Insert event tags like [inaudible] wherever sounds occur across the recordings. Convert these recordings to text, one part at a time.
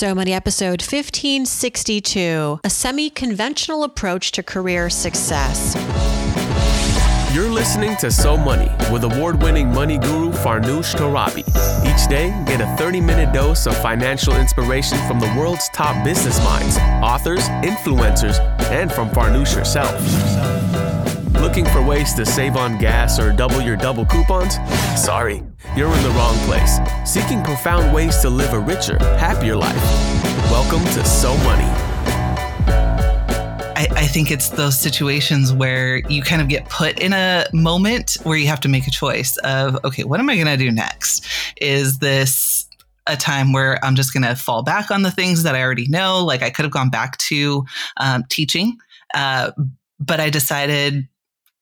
So Money, episode 1562 A Semi Conventional Approach to Career Success. You're listening to So Money with award winning money guru Farnoosh Torabi. Each day, get a 30 minute dose of financial inspiration from the world's top business minds, authors, influencers, and from Farnoosh herself. Looking for ways to save on gas or double your double coupons? Sorry, you're in the wrong place. Seeking profound ways to live a richer, happier life. Welcome to So Money. I, I, think it's those situations where you kind of get put in a moment where you have to make a choice of, okay, what am I going to do next? Is this a time where I'm just going to fall back on the things that I already know? Like I could have gone back to um, teaching, uh, but I decided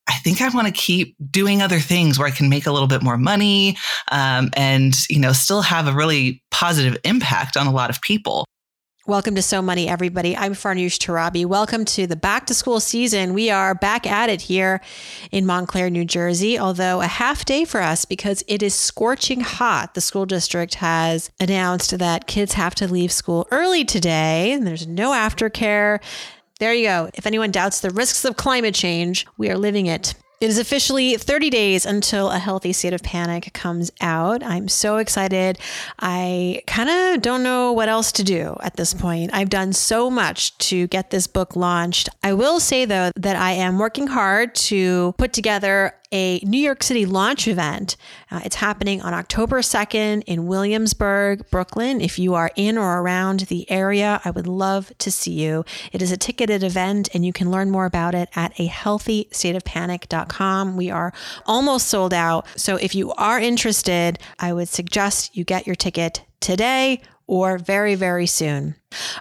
I think I want to keep doing other things where I can make a little bit more money um, and you know still have a really positive impact on a lot of people. Welcome to So Money, everybody. I'm Farnoosh Torabi. Welcome to the back to school season. We are back at it here in Montclair, New Jersey, although a half day for us because it is scorching hot. The school district has announced that kids have to leave school early today, and there's no aftercare. There you go. If anyone doubts the risks of climate change, we are living it. It is officially 30 days until a healthy state of panic comes out. I'm so excited. I kind of don't know what else to do at this point. I've done so much to get this book launched. I will say, though, that I am working hard to put together a New York City launch event. Uh, it's happening on October 2nd in Williamsburg, Brooklyn. If you are in or around the area, I would love to see you. It is a ticketed event, and you can learn more about it at a healthystateofpanic.com. We are almost sold out. So if you are interested, I would suggest you get your ticket today or very, very soon.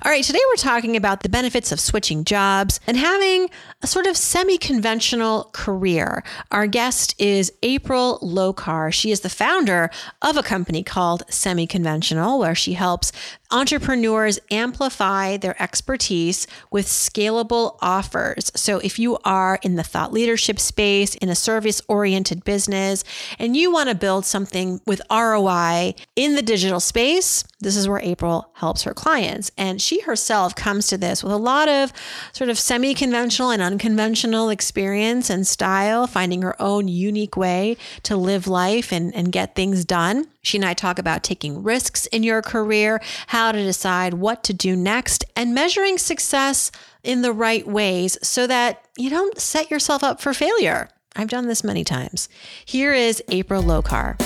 All right, today we're talking about the benefits of switching jobs and having a sort of semi conventional career. Our guest is April Lokar. She is the founder of a company called Semi Conventional, where she helps entrepreneurs amplify their expertise with scalable offers. So, if you are in the thought leadership space, in a service oriented business, and you want to build something with ROI in the digital space, this is where April helps her clients. And she herself comes to this with a lot of sort of semi conventional and unconventional experience and style, finding her own unique way to live life and, and get things done. She and I talk about taking risks in your career, how to decide what to do next, and measuring success in the right ways so that you don't set yourself up for failure. I've done this many times. Here is April Lokar.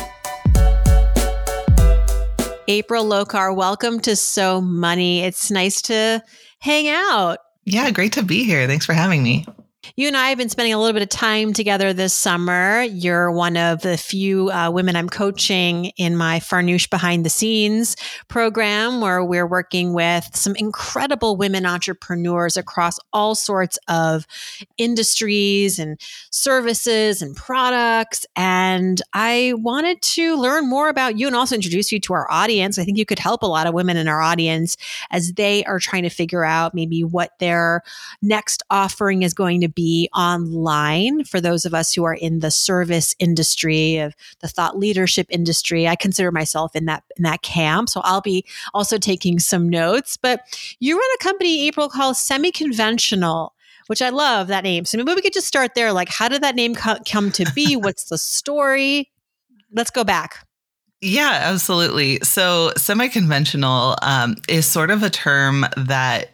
April Lokar, welcome to So Money. It's nice to hang out. Yeah, great to be here. Thanks for having me. You and I have been spending a little bit of time together this summer. You're one of the few uh, women I'm coaching in my Farnoosh Behind the Scenes program, where we're working with some incredible women entrepreneurs across all sorts of industries and services and products. And I wanted to learn more about you and also introduce you to our audience. I think you could help a lot of women in our audience as they are trying to figure out maybe what their next offering is going to be online for those of us who are in the service industry of the thought leadership industry. I consider myself in that in that camp, so I'll be also taking some notes. But you run a company, April, called Semi Conventional which I love that name. So maybe we could just start there. Like, how did that name co- come to be? [laughs] What's the story? Let's go back. Yeah, absolutely. So, semi conventional um, is sort of a term that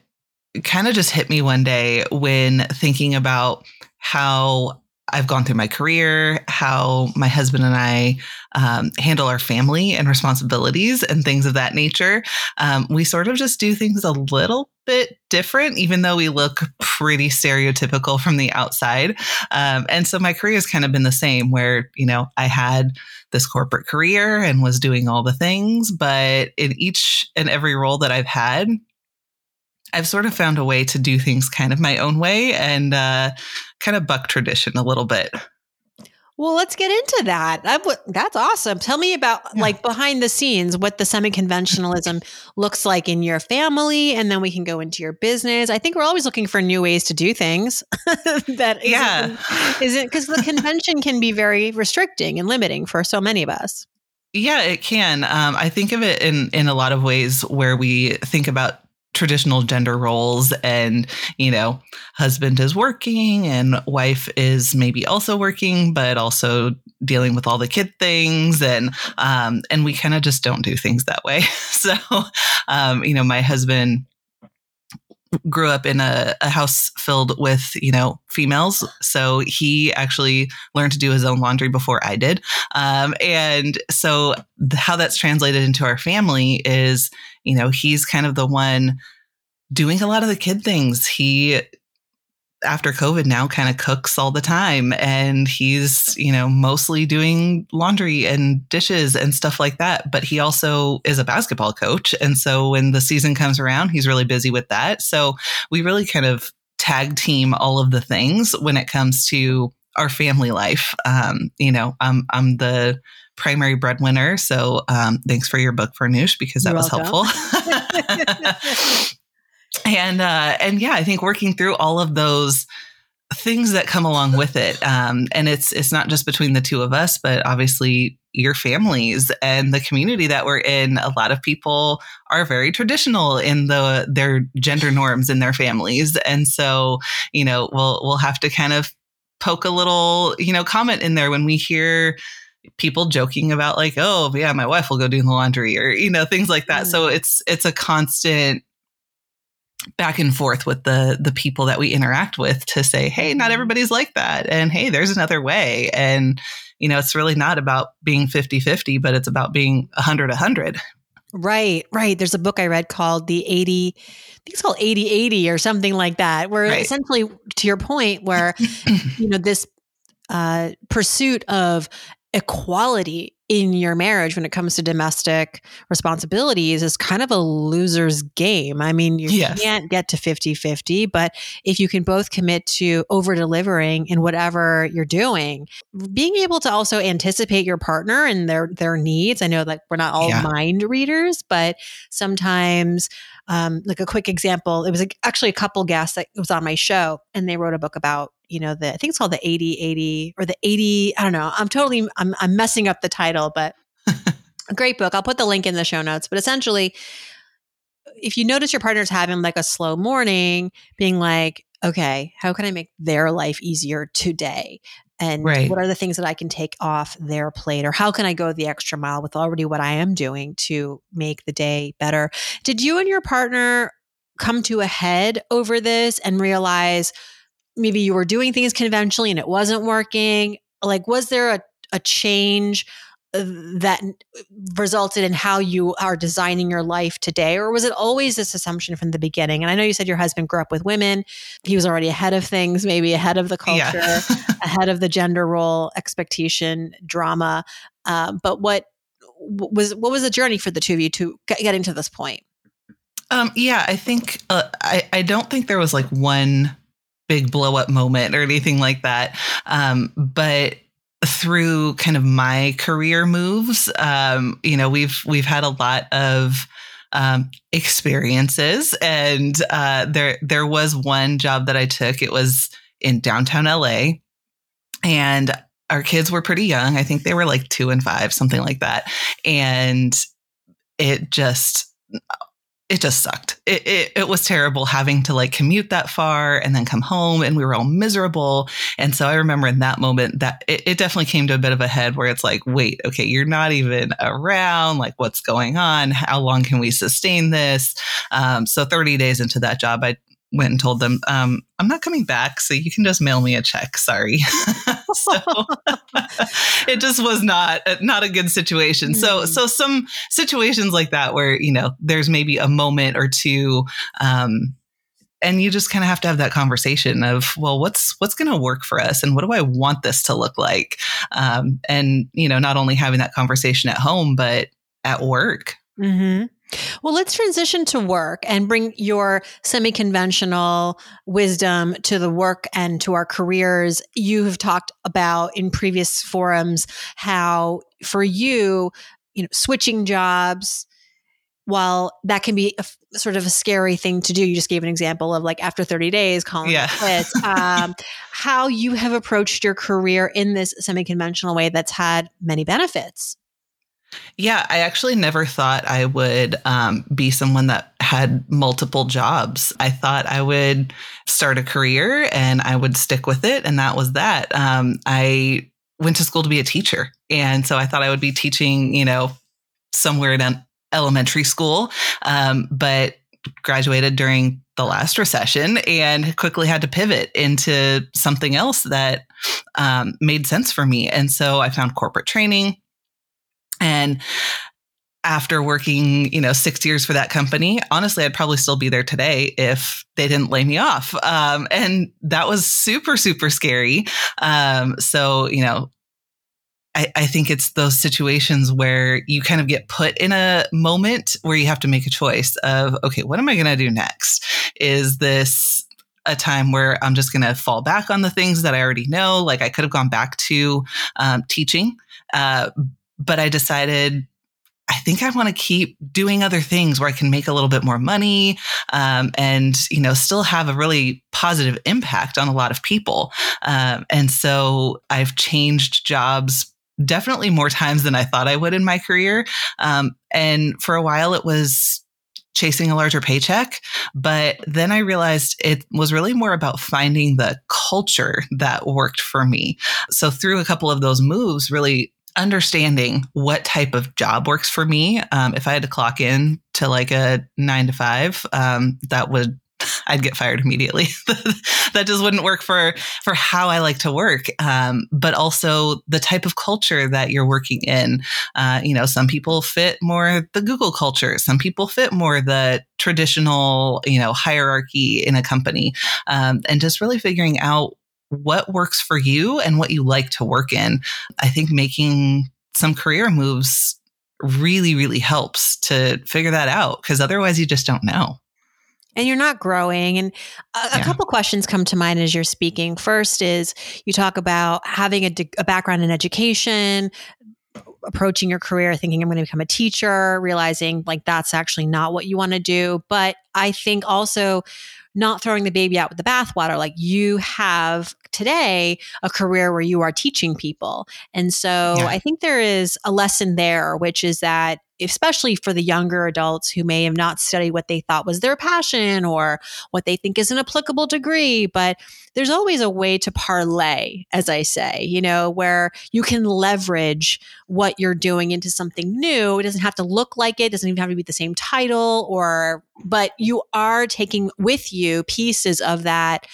kind of just hit me one day when thinking about how I've gone through my career, how my husband and I um, handle our family and responsibilities and things of that nature. Um, we sort of just do things a little bit different, even though we look pretty stereotypical from the outside. Um, and so my career has kind of been the same, where, you know, I had this corporate career and was doing all the things, but in each and every role that I've had, I've sort of found a way to do things kind of my own way and uh, kind of buck tradition a little bit. Well, let's get into that. That's awesome. Tell me about yeah. like behind the scenes what the semi-conventionalism [laughs] looks like in your family, and then we can go into your business. I think we're always looking for new ways to do things [laughs] that yeah [laughs] isn't because the convention can be very restricting and limiting for so many of us. Yeah, it can. Um, I think of it in in a lot of ways where we think about traditional gender roles and you know husband is working and wife is maybe also working but also dealing with all the kid things and um, and we kind of just don't do things that way. [laughs] So um, you know my husband grew up in a, a, house filled with you know females. So he actually learned to do his own laundry before i did. Um, and so how that's translated into our family is you know he's kind of the one doing a lot of the kid things. He after COVID now kind of cooks all the time and he's, you know, mostly doing laundry and dishes and stuff like that. But he also is a basketball coach. And so when the season comes around, he's really busy with that. So we really kind of tag team all of the things when it comes to our family life. Um, you know, I'm, I'm the primary breadwinner. So um, thanks for your book, for Farnoosh, because that You're was welcome. helpful. [laughs] [laughs] [laughs] and uh, and yeah, I think working through all of those things that come along with it, um, and it's it's not just between the two of us, but obviously your families and the community that we're in. A lot of people are very traditional in the their gender norms in their families, and so you know we'll we'll have to kind of poke a little you know comment in there when we hear people joking about like oh yeah my wife will go do the laundry or you know things like that mm. so it's it's a constant back and forth with the the people that we interact with to say hey not mm-hmm. everybody's like that and hey there's another way and you know it's really not about being 50-50 but it's about being 100-100 right right there's a book i read called the 80 i think it's called 80-80 or something like that where right. essentially to your point where [clears throat] you know this uh, pursuit of equality in your marriage when it comes to domestic responsibilities is kind of a loser's game. I mean, you yes. can't get to 50 50, but if you can both commit to over delivering in whatever you're doing, being able to also anticipate your partner and their, their needs. I know that we're not all yeah. mind readers, but sometimes, um, like a quick example, it was actually a couple guests that was on my show and they wrote a book about you know, the, I think it's called the 80 80 or the 80, I don't know. I'm totally, I'm, I'm messing up the title, but a [laughs] great book. I'll put the link in the show notes. But essentially, if you notice your partner's having like a slow morning, being like, okay, how can I make their life easier today? And right. what are the things that I can take off their plate? Or how can I go the extra mile with already what I am doing to make the day better? Did you and your partner come to a head over this and realize, maybe you were doing things conventionally and it wasn't working? Like, was there a, a change that resulted in how you are designing your life today? Or was it always this assumption from the beginning? And I know you said your husband grew up with women. He was already ahead of things, maybe ahead of the culture, yeah. ahead of the gender role expectation drama. Uh, but what was what was the journey for the two of you to get, getting to this point? Um, yeah, I think uh, I I don't think there was like one big blow up moment or anything like that. Um, but through kind of my career moves, um, you know, we've we've had a lot of um, experiences, and uh, there there was one job that I took. It was in downtown LA, and our kids were pretty young. I think they were like two and five, something like that, and it just it just sucked. It, it, it, was terrible having to like commute that far and then come home and we were all miserable. And so I remember in that moment that it, it, definitely came to a bit of a head where it's like, wait, okay, you're not even around. Like, what's going on? How long can we sustain this? Um, so 30 days into that job, I went and told them, um, I'm not coming back, so you can just mail me a check. Sorry. [laughs] so [laughs] it just was not not a good situation. Mm-hmm. So so some situations like that where you know there's maybe a moment or two. Um, and you just kind of have to have that conversation of well what's what's going to work for us and what do i want this to look like um, and you know not only having that conversation at home but at work mm-hmm. Well, let's transition to work and bring your semi conventional wisdom to the work and to our careers. You have talked about in previous forums how for you, you know, switching jobs, while that can be a, sort of a scary thing to do, you just gave an example of like after 30 days calling yeah. quits, um, how you have approached your career in this semi conventional way that's had many benefits. Yeah, I actually never thought I would um, be someone that had multiple jobs. I thought I would start a career and I would stick with it. And that was that. Um, I went to school to be a teacher. And so I thought I would be teaching, you know, somewhere in an elementary school, um, but graduated during the last recession and quickly had to pivot into something else that um, made sense for me. And so I found corporate training and after working, you know, six years for that company, honestly, I'd probably still be there today if they didn't lay me off. Um, and that was super, super scary. Um, so, you know, I, I think it's those situations where you kind of get put in a moment where you have to make a choice of, okay, what am I going to do next? Is this a time where I'm just going to fall back on the things that I already know? Like I could have gone back to um, teaching, uh, but I decided I think I want to keep doing other things where I can make a little bit more money um, and you know still have a really positive impact on a lot of people. Um, and so I've changed jobs definitely more times than I thought I would in my career. Um, and for a while, it was chasing a larger paycheck. But then I realized it was really more about finding the culture that worked for me. So through a couple of those moves, really understanding what type of job works for me. Um, if I had to clock in to like a nine to five, um, that would [laughs] I'd get fired immediately. [laughs] that just wouldn't work for for how I like to work. Um, but also the type of culture that you're working in. Uh, you know, some people fit more the Google culture. Some people fit more the traditional, you know, hierarchy in a company. Um, and just really figuring out what works for you and what you like to work in. I think making some career moves really, really helps to figure that out because otherwise you just don't know. And you're not growing. And a, yeah. a couple questions come to mind as you're speaking. First is you talk about having a, a background in education, approaching your career thinking I'm going to become a teacher, realizing like that's actually not what you want to do. But I think also not throwing the baby out with the bathwater. Like you have today a career where you are teaching people. And so yeah. I think there is a lesson there, which is that especially for the younger adults who may have not studied what they thought was their passion or what they think is an applicable degree. But there's always a way to parlay, as I say, you know, where you can leverage what you're doing into something new. It doesn't have to look like it, it doesn't even have to be the same title or, but you are taking with you pieces of that,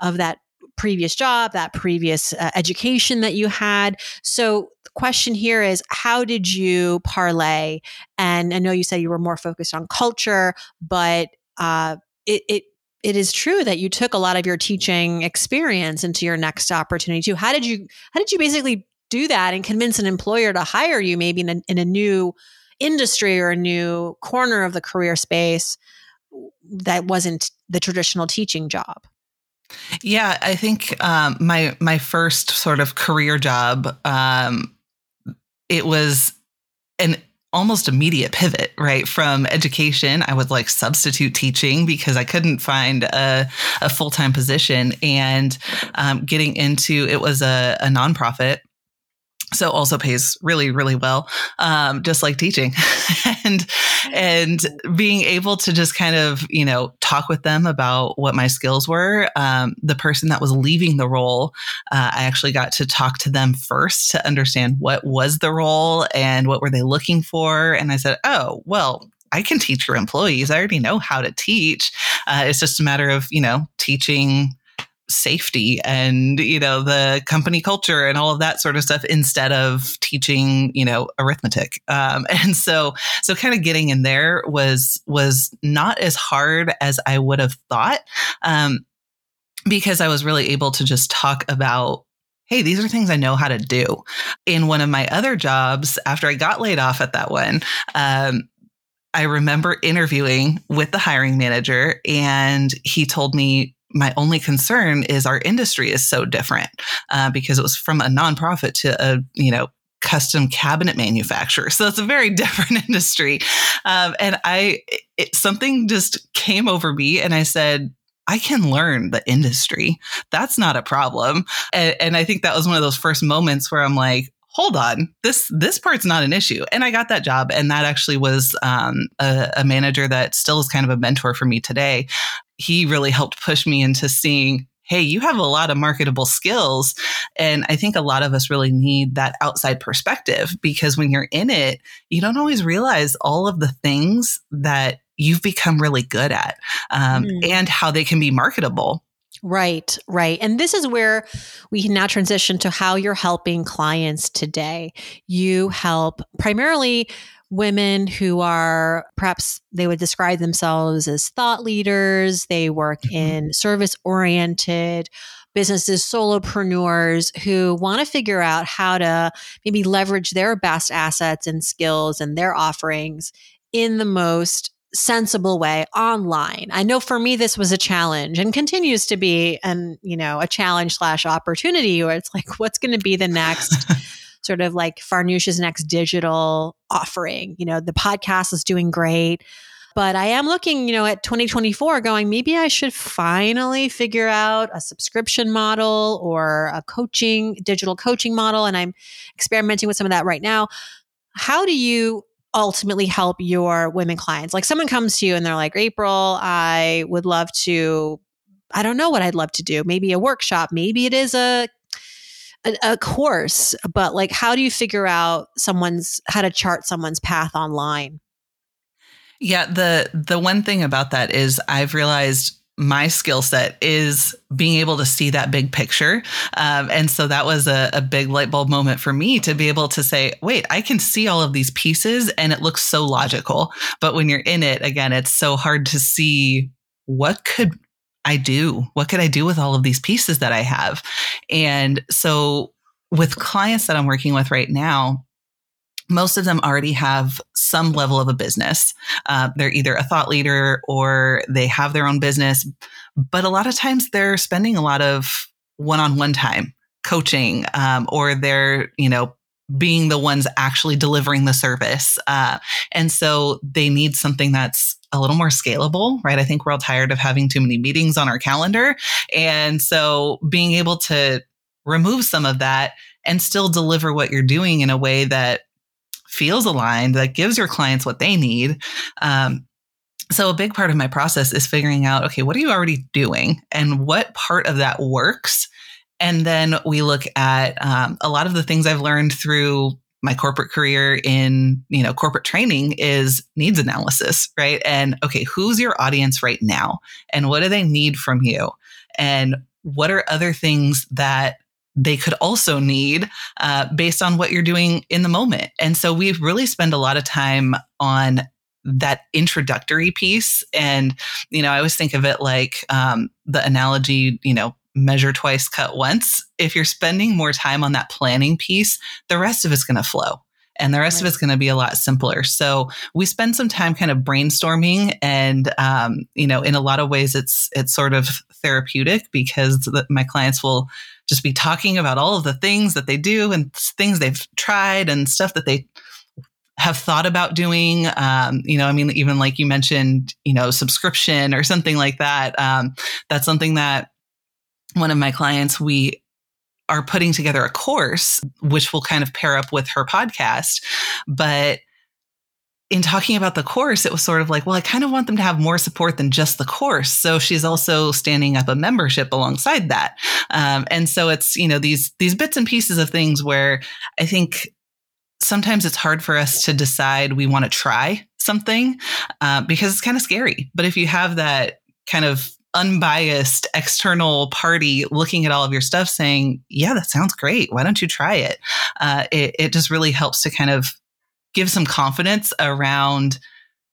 of that previous job, that previous uh, education that you had. So the question here is how did you parlay? And I know you said you were more focused on culture, but uh, it, it it is true that you took a lot of your teaching experience into your next opportunity too. How did you how did you basically do that and convince an employer to hire you maybe in a, in a new industry or a new corner of the career space that wasn't the traditional teaching job? Yeah, I think um, my my first sort of career job, um, it was an almost immediate pivot, right? From education, I was like substitute teaching because I couldn't find a, a full time position, and um, getting into it was a, a nonprofit so also pays really really well um, just like teaching [laughs] and and being able to just kind of you know talk with them about what my skills were um, the person that was leaving the role uh, i actually got to talk to them first to understand what was the role and what were they looking for and i said oh well I can teach your employees. I already know how to teach. Uh, it's just a matter of, you know, teaching safety and you know the company culture and all of that sort of stuff instead of teaching you know arithmetic um, [laughs] and so so kind of getting in there was was not as hard as i would have thought um, because i was really able to just talk about hey, these are things I know how to do. In one of my other jobs, after I got laid off at that one, um, I remember interviewing with the hiring manager, and he told me, my only concern is our industry is so different uh, because it was from a nonprofit to a you know custom cabinet manufacturer [laughs] so it's a very [laughs] different industry um, and i it, something just came over me and i said I can learn the industry. That's not a problem. And, and, I think that was one of those first moments where I'm like, hold on, this this part's not an issue. And I got that job, and that actually was um, a, a manager that still is kind of a mentor for me today. He really helped push me into seeing hey, you have a lot of marketable skills. And I think a lot of us really need that outside perspective because when you're in it, you don't always realize all of the things that you've become really good at um, mm. and how they can be marketable. Right, right. And this is where we can now transition to how you're helping clients today. You help primarily women who are perhaps they would describe themselves as thought leaders, they work mm-hmm. in service oriented businesses, solopreneurs who want to figure out how to maybe leverage their best assets and skills and their offerings in the most sensible way online. I know for me this was a challenge and continues to be and you know a challenge slash opportunity where it's like [laughs] what's going to be the next [laughs] sort of like Farnoosh's next digital offering. You know, the podcast is doing great. But I am looking, you know, at 2024 going, maybe I should finally figure out a subscription model or a coaching, digital coaching model. And I'm experimenting with some of that right now. How do you ultimately help your women clients? Like someone comes to you and they're like, April, I would love to, I don't know what I'd love to do. Maybe a workshop. Maybe it is a a, a, course, but like, how do you figure out someone's how to chart someone's path online? Yeah, the the one thing about that is I've realized my skill set is being able to see that big picture. Um, and so that was a, a, big light bulb moment for me to be able to say, wait, I can see all of these pieces and it looks so logical. But when you're in it, again, it's so hard to see what could I do? What could I do with all of these pieces that I have? And so with clients that I'm working with right now, most of them already have some level of a business. Uh, they're either a thought leader or they have their own business, but a lot of times they're spending a lot of one-on-one time coaching, um, or they're you know being the ones actually delivering the service. Uh, and so they need something that's a little more scalable, right? I think we're all tired of having too many meetings on our calendar. And so being able to remove some of that and still deliver what you're doing in a way that feels aligned, that gives your clients what they need. Um, so, a big part of my process is figuring out okay, what are you already doing and what part of that works? And then we look at um, a lot of the things I've learned through my corporate career in you know corporate training is needs analysis right and okay who's your audience right now and what do they need from you and what are other things that they could also need uh, based on what you're doing in the moment. And so we really spend a lot of time on that introductory piece. And, you know, I always think of it like um, the analogy, you know, measure twice, cut once. If you're spending more time on that planning piece, the rest of it's going to flow and the rest right. of it's going to be a lot simpler. So we spend some time kind of brainstorming, and um, you know, in a lot of ways, it's it's sort of therapeutic because the, my clients will just be talking about all of the things that they do and things they've tried and stuff that they have thought about doing. Um, you know, I mean, even like you mentioned, you know, subscription or something like that. Um, that's something that one of my clients, we are putting together a course, which will kind of pair up with her podcast. But in talking about the course, it was sort of like, well, I kind of want them to have more support than just the course. So she's also standing up a membership alongside that. Um, and so it's, you know, these, these bits and pieces of things where I think sometimes it's hard for us to decide we want to try something uh, because it's kind of scary. But if you have that kind of unbiased external party looking at all of your stuff saying, yeah, that sounds great. Why don't you try it? Uh, it, it just really helps to kind of give some confidence around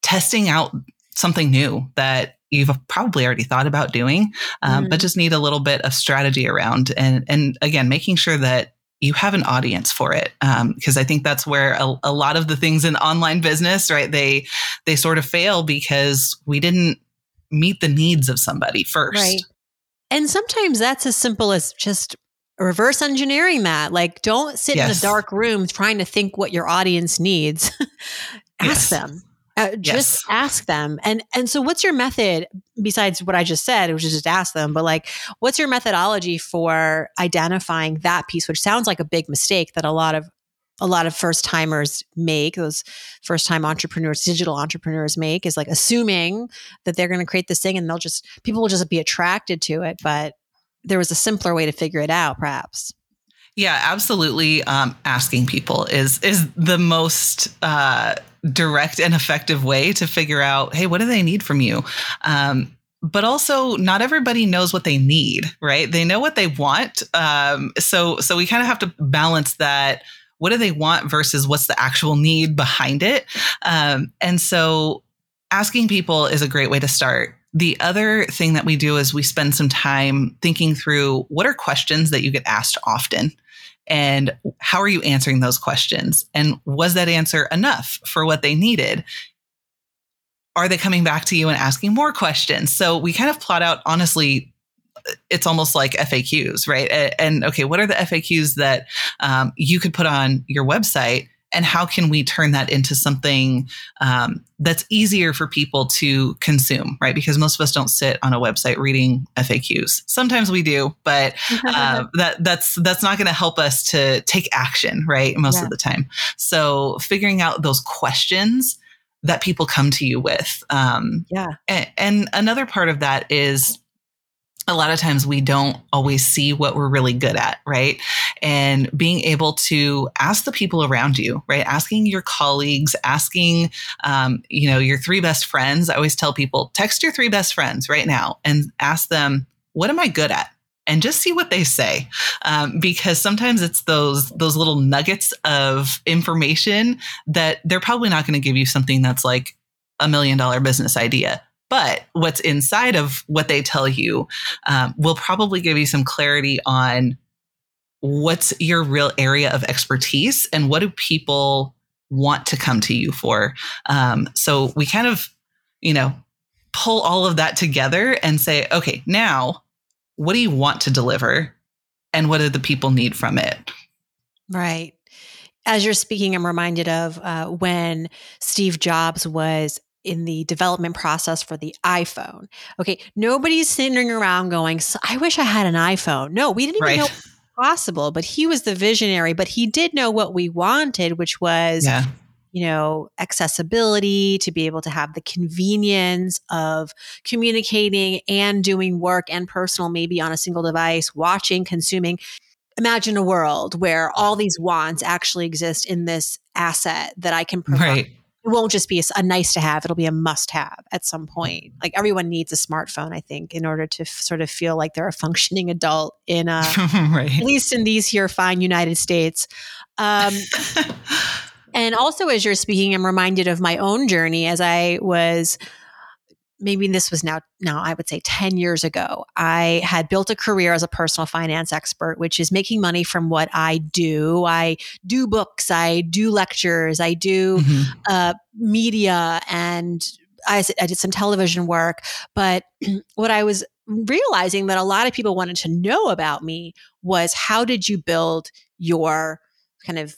testing out something new that you've probably already thought about doing, um, mm but just need a little bit of strategy around. And and again, making sure that you have an audience for it because um, I think that's where a, a, lot of the things in online business, right? They they sort of fail because we didn't meet the needs of somebody first. Right. And sometimes that's as simple as just reverse engineering that. Like, don't sit yes. in a dark room trying to think what your audience needs. [laughs] ask yes. them. Uh, yes. Just ask them. And and so, what's your method besides what I just said, which is just ask them? But like, what's your methodology for identifying that piece, which sounds like a big mistake that a lot of a lot of first timers make those first time entrepreneurs digital entrepreneurs make is like assuming that they're going to create this thing and they'll just people will just be attracted to it but there was a simpler way to figure it out perhaps. Yeah absolutely um, asking people is is the most uh, direct and effective way to figure out hey what do they need from you? Um, but also not everybody knows what they need right? They know what they want um, so so we kind of have to balance that what do they want versus what's the actual need behind it? Um, and so asking people is a great way to start. The other thing that we do is we spend some time thinking through what are questions that you get asked often? And how are you answering those questions? And was that answer enough for what they needed? Are they coming back to you and asking more questions? So we kind of plot out, honestly, it's almost like FAQs, right? And okay, what are the FAQs that um, you could put on your website? And how can we turn that into something um, that's easier for people to consume, right? Because most of us don't sit on a website reading FAQs. Sometimes we do, but [laughs] uh, that that's that's not going to help us to take action, right? Most yeah. of the time. So figuring out those questions that people come to you with. Um, yeah. And, and another part of that is a lot of times we don't always see what we're really good at, right? And being able to ask the people around you, right? Asking your colleagues, asking, um, you know, your three best friends. I always tell people, text your three best friends right now and ask them, what am I good at? and just see what they say um, because sometimes it's those those little nuggets of information that they're probably not going to give you something that's like a million dollar business idea but what's inside of what they tell you um, will probably give you some clarity on what's your real area of expertise and what do people want to come to you for. Um, so we kind of you know pull all of that together and say okay now what do you want to deliver and what do the people need from it? Right. As you're speaking i'm reminded of uh, when steve jobs was in the development process for the iphone okay nobody's sitting around going i wish i had an iphone no we didn't even right. know possible but he was the visionary but he did know what we wanted which was yeah you know, accessibility, to be able to have the convenience of communicating and doing work and personal, maybe on a single device, watching, consuming. Imagine a world where all these wants actually exist in this asset that I can provide. Right. It won't just be a, nice to have, it'll be a must have at some point. Like everyone needs a smartphone, I think, in order to f- sort of feel like they're a functioning adult in a, [laughs] right. at least in these here fine United States. Um, [laughs] And also, as you're speaking, I'm reminded of my own journey as I was maybe this was now now I would say 10 years ago. I had built a career as a personal finance expert, which is making money from what I do. I do books, I do lectures, I do mm-hmm. uh, media, and I, I did some television work. But [clears throat] what I was realizing that a lot of people wanted to know about me was how did you build your kind of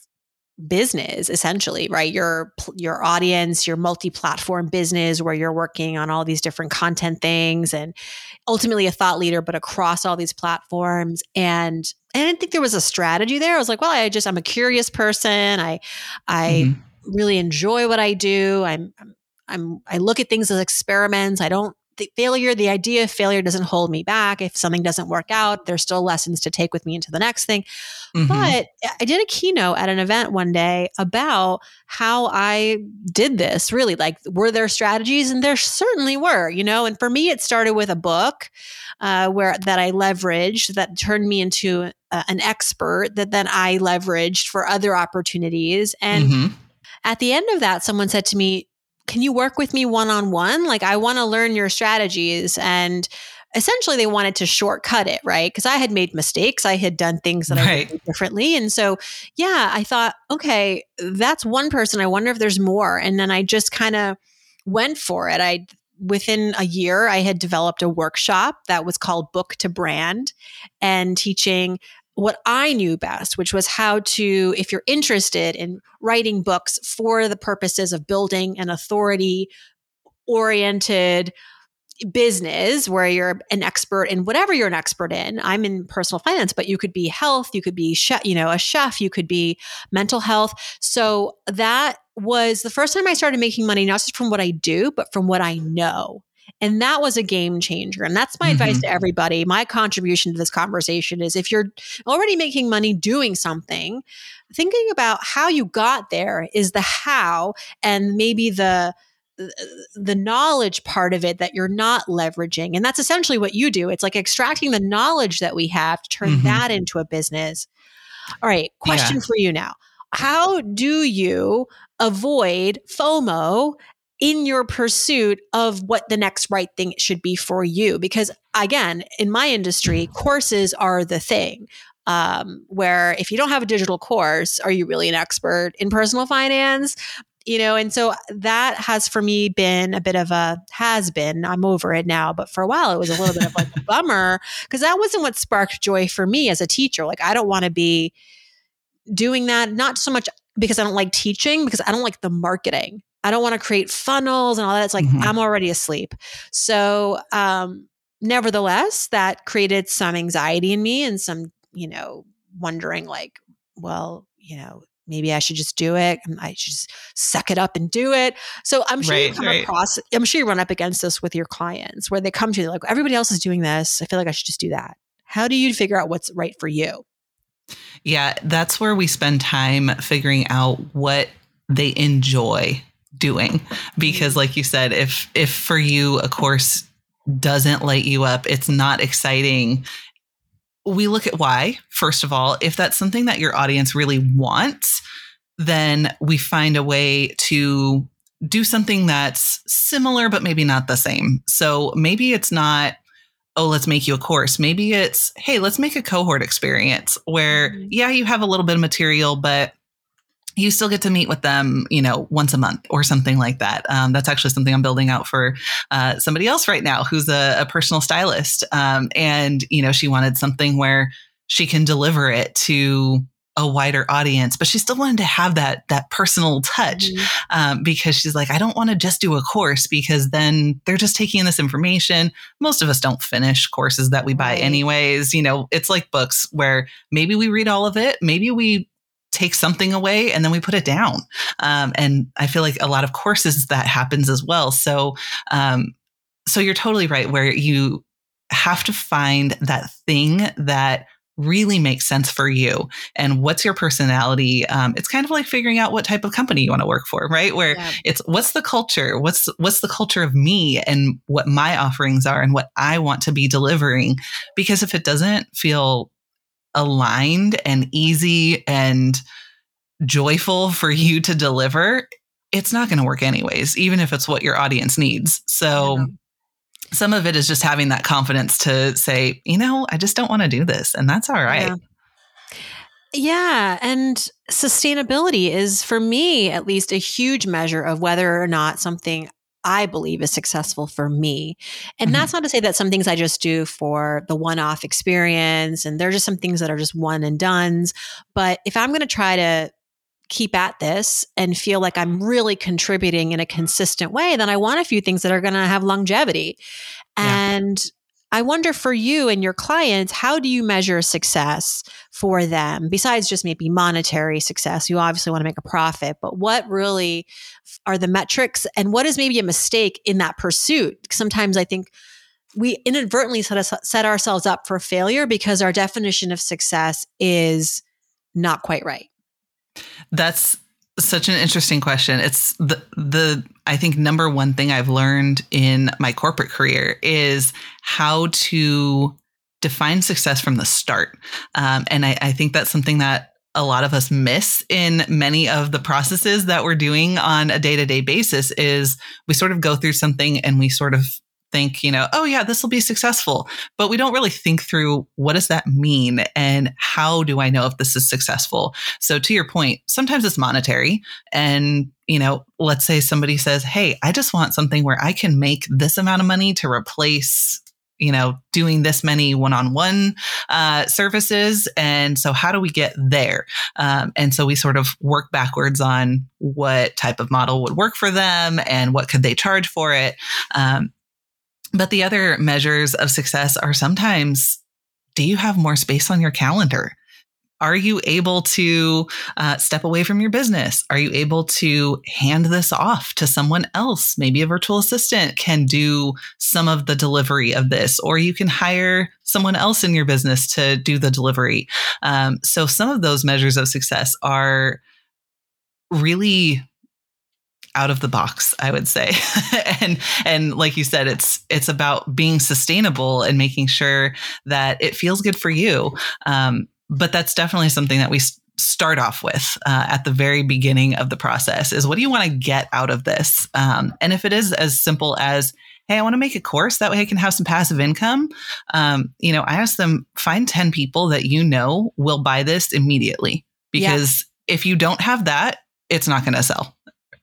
business essentially right? Your your audience your multi-platform business where you're working on all these different content things and ultimately a thought leader but across all these platforms. And i didn't think there was a strategy there. I was like well i just i'm a curious person. I i mm-hmm. really enjoy what i do. I'm i'm i look at things as experiments. I don't the failure, the idea of failure doesn't hold me back. If something doesn't work out, there's still lessons to take with me into the next thing. Mm-hmm. But I did a keynote at an event one day about how I did this really. Like, were there strategies? And there certainly were, you know. And for me, it started with a book uh, where that I leveraged that turned me into uh, an expert that then I leveraged for other opportunities. And mm-hmm. at the end of that, someone said to me, can you work with me one on one? Like, I want to learn your strategies. And essentially, they wanted to shortcut it, right? Because I had made mistakes. I had done things that right. I did differently. And so, yeah, I thought, okay, that's one person. I wonder if there's more. And then I just kind of went for it. I, within a year, I had developed a workshop that was called Book to Brand and teaching what I knew best, which was how to, if you're interested in writing books for the purposes of building an authority oriented, business where you're an expert in whatever you're an expert in. I'm in personal finance, but you could be health, you could be chef, you know, a chef, you could be mental health. So that was the first time I started making money, not just from what I do, but from what I know. And that was a game changer. And that's my mm-hmm. advice to everybody. My contribution to this conversation is if you're already making money doing something, thinking about how you got there is the how and maybe the the knowledge part of it that you're not leveraging. And that's essentially what you do. It's like extracting the knowledge that we have to turn mm-hmm. that into a business. All right, question yeah. for you now. How do you avoid FOMO in your pursuit of what the next right thing should be for you? Because again, in my industry, courses are the thing. Um, where if you don't have a digital course, are you really an expert in personal finance? you know and so that has for me been a bit of a has been i'm over it now but for a while it was a little bit of like a [laughs] bummer because that wasn't what sparked joy for me as a teacher like i don't want to be doing that not so much because i don't like teaching because i don't like the marketing i don't want to create funnels and all that it's like mm-hmm. i'm already asleep so um nevertheless that created some anxiety in me and some you know wondering like well you know maybe I should just do it. I should just suck it up and do it. So I'm sure right, you come right. across, I'm sure you run up against this with your clients where they come to you like, everybody else is doing this. I feel like I should just do that. How do you figure out what's right for you? Yeah, that's where we spend time figuring out what they enjoy doing. Because like you said, if if for you a course doesn't light you up, it's not exciting, we look at why, first of all. If that's something that your audience really wants, then we find a way to do something that's similar, but maybe not the same. So maybe it's not, oh, let's make you a course. Maybe it's, hey, let's make a cohort experience where, mm-hmm. yeah, you have a little bit of material, but you still get to meet with them, you know, once a month or something like that. Um, that's actually something I'm building out for uh, somebody else right now who's a, a personal stylist. Um, and, you know, she wanted something where she can deliver it to a wider audience, but she still wanted to have that that personal touch mm-hmm. um, because she's like, I don't want to just do a course because then they're just taking in this information. Most of us don't finish courses that we buy right. anyways. You know, it's like books where maybe we read all of it, maybe we take something away and then we put it down. Um, and I feel like a lot of courses that happens as well. So, um, so you're totally right where you have to find that thing that really makes sense for you and what's your personality um, it's kind of like figuring out what type of company you want to work for right where yeah. it's what's the culture what's what's the culture of me and what my offerings are and what i want to be delivering because if it doesn't feel aligned and easy and joyful for you to deliver, it's not going to work anyways, even if it's what your audience needs. So, yeah. some of it is just having that confidence to say, you know, I just don't want to do this. And that's all right. Yeah. Yeah. And sustainability is, for me, at least, a huge measure of whether or not something I believe is successful for me. And mm-hmm. that's not to say that some things I just do for the one off experience and there're just some things that are just one and done's. But if I'm going to try to keep at this and feel like I'm really contributing in a consistent way, then I want a few things that are going to have longevity. Yeah. And I wonder for you and your clients, how do you measure success for them besides just maybe monetary success? You obviously want to make a profit, but what really are the metrics and what is maybe a mistake in that pursuit? Sometimes I think we inadvertently set, us, set ourselves up for failure because our definition of success is not quite right. That's such an interesting question. It's the the I think number one thing I've learned in my corporate career is how to define success from the start, um, and I, I think that's something that a lot of us miss in many of the processes that we're doing on a day to day basis. Is we sort of go through something and we sort of think, you know, oh yeah, this will be successful. But we don't really think through what does that mean and how do I know if this is successful? So to your point, sometimes it's monetary and you know, let's say somebody says, Hey, I just want something where I can make this amount of money to replace you know, doing this many one-on-one uh, services, and so how do we get there? Um, and so we sort of work backwards on what type of model would work for them and what could they charge for it. Um, But the other measures of success are sometimes do you have more space on your calendar? Are you able to uh, step away from your business? Are you able to hand this off to someone else? Maybe a virtual assistant can do some of the delivery of this, or you can hire someone else in your business to do the delivery. Um, so, some of those measures of success are really out of the box i would say. [laughs] And and like you said it's it's about being sustainable and making sure that it feels good for you. Um, but that's definitely something that we start off with uh, at the very beginning of the process is what do you want to get out of this? Um, and if it is as simple as hey i want to make a course that way i can have some passive income um, you know i ask them find 10 people that you know will buy this immediately. Because yeah. if you don't have that it's not going to sell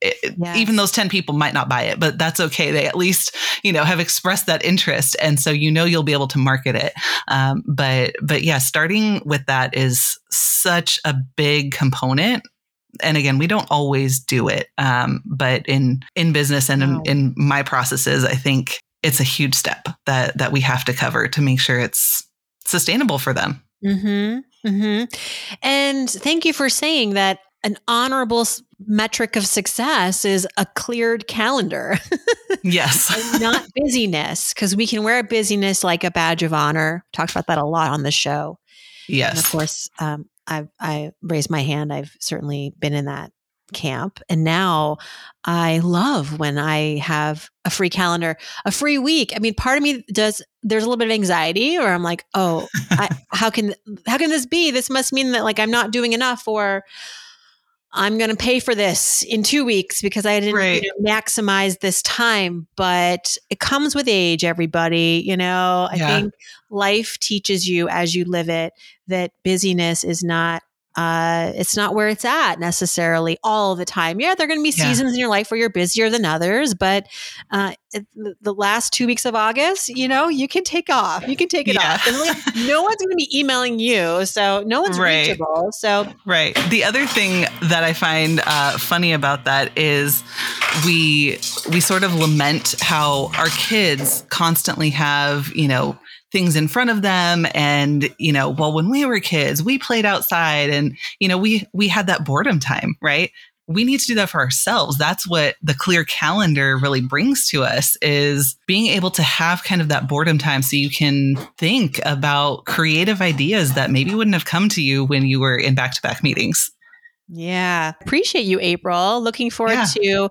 it, yes. even those 10 people might not buy it, but that's okay. They at least, you know, have expressed that interest. And so, you know, you'll be able to market it. Um, but, but yeah, starting with that is such a big component and again we don't always do it um, but in in business and in, in, my processes i think it's a huge step that that we have to cover to make sure it's sustainable for them mm-hmm, mm-hmm. and thank you for saying that an honorable metric of success is a cleared calendar. [laughs] yes. not busyness, because we can wear a busyness like a badge of honor. Talked about that a lot on the show. Yes. And of course, um, I I raised my hand. I've certainly been in that camp. And now I love when I have a free calendar, a free week. I mean, part of me does, there's a little bit of anxiety or I'm like, oh, I, [laughs] how can, how can this be? This must mean that like I'm not doing enough or, I'm going to pay for this in two weeks because I didn't right. you know, maximize this time. But it comes with age, everybody. You know, I yeah. think life teaches you as you live it that busyness is not uh, it's not where it's at necessarily all the time. Yeah, there are going to be seasons yeah. in your life where you're busier than others, but uh, the last two weeks of August, you know, you can take off. You can take it yeah. off. And like, no one's going to be emailing you, so no one's right. reachable. So right. The other thing that I find uh, funny about that is we we sort of lament how our kids constantly have you know things in front of them. And you know well when we were kids we played outside and you know we we had that boredom time right? We need to do that for ourselves. That's what the clear calendar really brings to us is being able to have kind of that boredom time so you can think about creative ideas that maybe wouldn't have come to you when you were in back-to-back meetings. Yeah. Appreciate you april. Looking forward yeah. to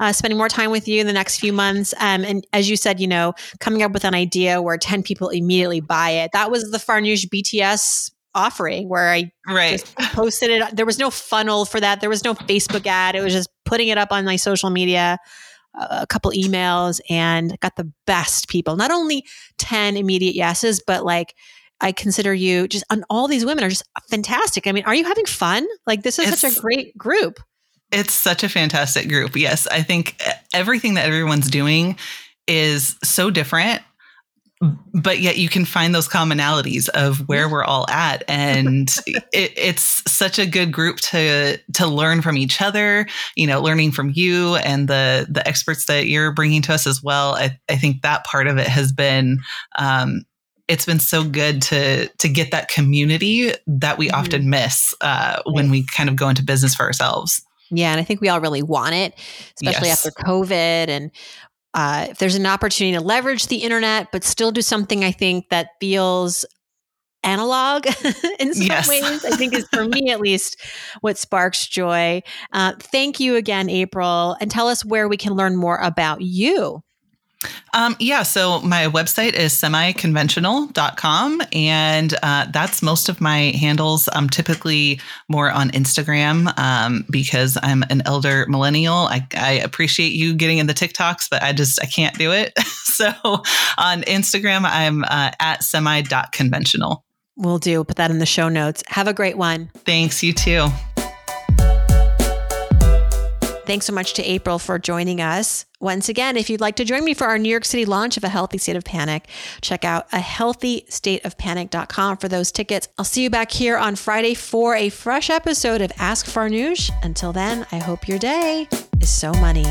uh, spending more time with you in the next few months. Um, and as you said, you know, coming up with an idea where 10 people immediately buy it. That was the Farnoosh BTS offering where I right. posted it. There was no funnel for that. There was no Facebook ad. It was just putting it up on my social media, a couple emails, and got the best people. Not only 10 immediate yeses, but like, I consider you just and all these women are just fantastic. I mean, are you having fun? Like this is it's, such a great group. It's such a fantastic group. Yes, I think everything that everyone's doing is so different but yet you can find those commonalities of where we're all at. And [laughs] it, it's such a good group to to learn from each other you know learning from you and the the experts that you're bringing to us as well. I, I think that part of it has been um, it's been so good to to get that community that we mm-hmm. often miss uh, when we kind of go into business for ourselves yeah, and I think we all really want it, especially yes. after COVID. And uh, if there's an opportunity to leverage the internet, but still do something, I think that feels analog [laughs] in some yes. ways, I think is for [laughs] me at least what sparks joy. Uh, thank you again, April, and tell us where we can learn more about you. Um, yeah, so my website is semiconventional.com, and uh, that's most of my handles. I'm typically more on Instagram um, because I'm an elder millennial. I, I, appreciate you getting in the TikToks, but I just I can't do it. [laughs] so on Instagram, I'm uh, at semi.conventional. We'll do. Put that in the show notes. Have a great one. Thanks. You too. Thanks so much to April for joining us. Once again, if you'd like to join me for our New York City launch of A Healthy State of Panic, check out a healthystateofpanic.com for those tickets. I'll see you back here on Friday for a fresh episode of Ask Farnoosh. Until then, I hope your day is so money.